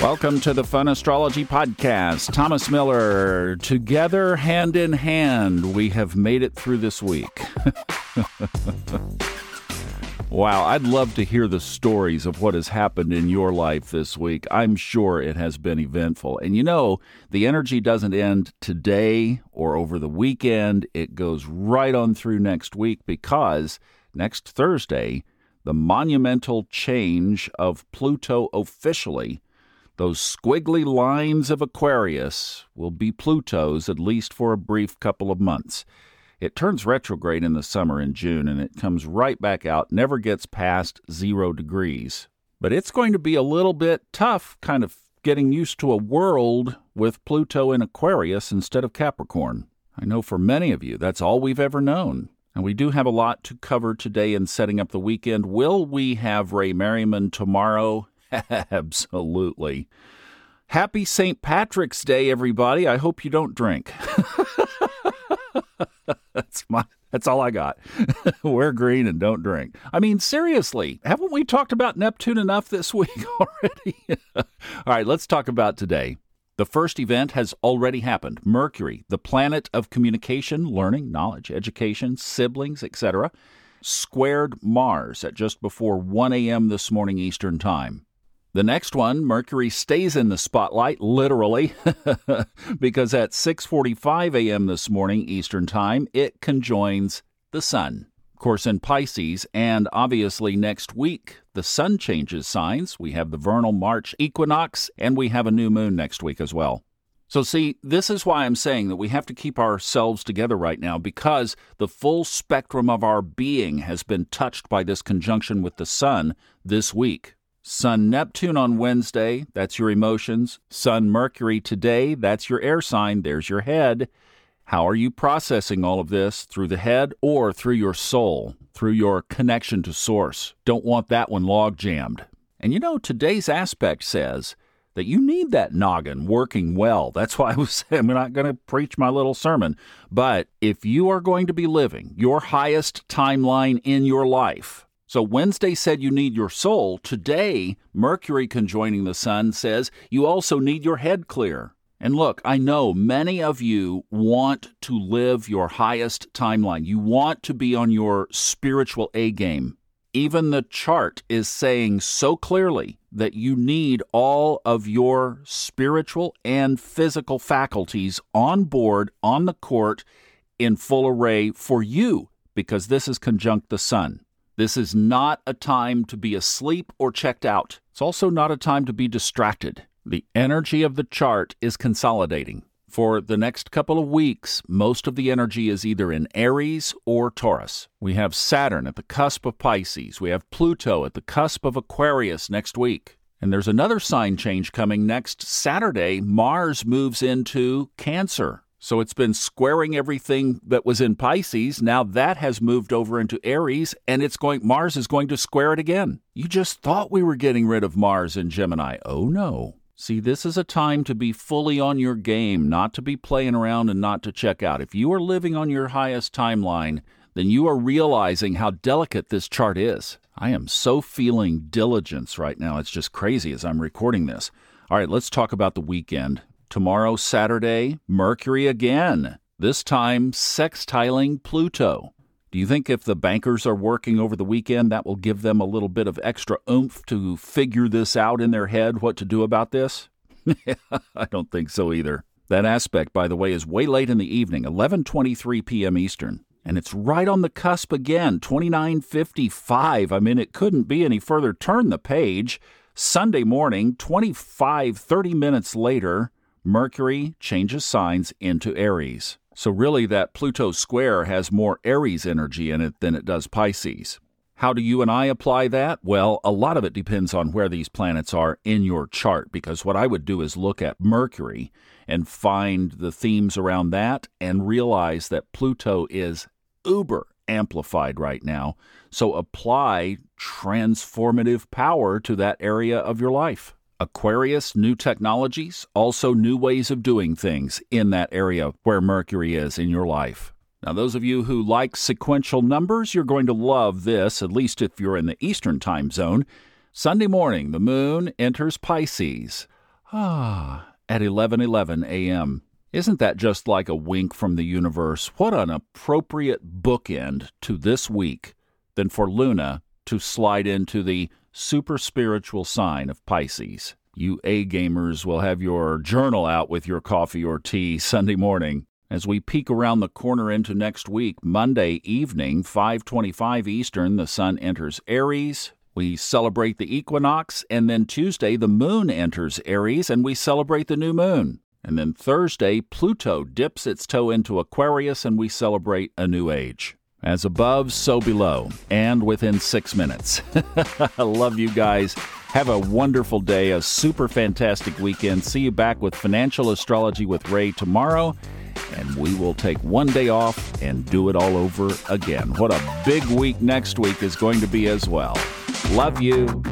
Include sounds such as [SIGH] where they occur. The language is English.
Welcome to the Fun Astrology Podcast. Thomas Miller, together hand in hand, we have made it through this week. [LAUGHS] wow, I'd love to hear the stories of what has happened in your life this week. I'm sure it has been eventful. And you know, the energy doesn't end today or over the weekend, it goes right on through next week because next Thursday, the monumental change of Pluto officially those squiggly lines of Aquarius will be Pluto's at least for a brief couple of months. It turns retrograde in the summer in June and it comes right back out, never gets past zero degrees. But it's going to be a little bit tough kind of getting used to a world with Pluto in Aquarius instead of Capricorn. I know for many of you that's all we've ever known. And we do have a lot to cover today in setting up the weekend. Will we have Ray Merriman tomorrow? [LAUGHS] Absolutely. Happy St. Patrick's Day, everybody. I hope you don't drink. [LAUGHS] that's my that's all I got. [LAUGHS] Wear green and don't drink. I mean, seriously, haven't we talked about Neptune enough this week already? all right, let's talk about today. The first event has already happened. Mercury, the planet of communication, learning, knowledge, education, siblings, etc., squared Mars at just before 1 a.m. this morning Eastern Time. The next one, Mercury stays in the spotlight literally [LAUGHS] because at 6:45 a.m. this morning Eastern Time, it conjoins the sun. Of course in Pisces and obviously next week the sun changes signs. We have the vernal March equinox and we have a new moon next week as well. So, see, this is why I'm saying that we have to keep ourselves together right now because the full spectrum of our being has been touched by this conjunction with the sun this week. Sun Neptune on Wednesday, that's your emotions. Sun Mercury today, that's your air sign, there's your head. How are you processing all of this? Through the head or through your soul, through your connection to source? Don't want that one log jammed. And you know, today's aspect says that you need that noggin working well. That's why I was [LAUGHS] I'm not going to preach my little sermon. But if you are going to be living your highest timeline in your life, so Wednesday said you need your soul. Today, Mercury conjoining the sun says you also need your head clear. And look, I know many of you want to live your highest timeline. You want to be on your spiritual A game. Even the chart is saying so clearly that you need all of your spiritual and physical faculties on board, on the court, in full array for you, because this is conjunct the sun. This is not a time to be asleep or checked out. It's also not a time to be distracted. The energy of the chart is consolidating. For the next couple of weeks, most of the energy is either in Aries or Taurus. We have Saturn at the cusp of Pisces. We have Pluto at the cusp of Aquarius next week. And there's another sign change coming next Saturday. Mars moves into Cancer. So it's been squaring everything that was in Pisces. Now that has moved over into Aries and it's going Mars is going to square it again. You just thought we were getting rid of Mars in Gemini. Oh no. See, this is a time to be fully on your game, not to be playing around and not to check out. If you are living on your highest timeline, then you are realizing how delicate this chart is. I am so feeling diligence right now. It's just crazy as I'm recording this. All right, let's talk about the weekend. Tomorrow, Saturday, Mercury again, this time sextiling Pluto. Do you think if the bankers are working over the weekend, that will give them a little bit of extra oomph to figure this out in their head what to do about this? [LAUGHS] I don't think so either. That aspect, by the way, is way late in the evening, 11:23 p.m. Eastern, and it's right on the cusp again, 29:55. I mean, it couldn't be any further. Turn the page. Sunday morning, 25 30 minutes later, Mercury changes signs into Aries. So, really, that Pluto square has more Aries energy in it than it does Pisces. How do you and I apply that? Well, a lot of it depends on where these planets are in your chart, because what I would do is look at Mercury and find the themes around that and realize that Pluto is uber amplified right now. So apply transformative power to that area of your life. Aquarius, new technologies, also new ways of doing things in that area where Mercury is in your life. Now, those of you who like sequential numbers, you're going to love this, at least if you're in the Eastern time zone. Sunday morning, the moon enters Pisces. Ah, at 11:11 a.m. Isn't that just like a wink from the universe? What an appropriate bookend to this week than for Luna to slide into the super spiritual sign of Pisces. You A gamers will have your journal out with your coffee or tea Sunday morning. As we peek around the corner into next week, Monday evening, 5:25 Eastern, the sun enters Aries. We celebrate the equinox, and then Tuesday the moon enters Aries and we celebrate the new moon. And then Thursday, Pluto dips its toe into Aquarius and we celebrate a new age. As above, so below, and within six minutes. I [LAUGHS] love you guys. Have a wonderful day, a super fantastic weekend. See you back with Financial Astrology with Ray tomorrow and we will take one day off and do it all over again. What a big week next week is going to be as well. Love you.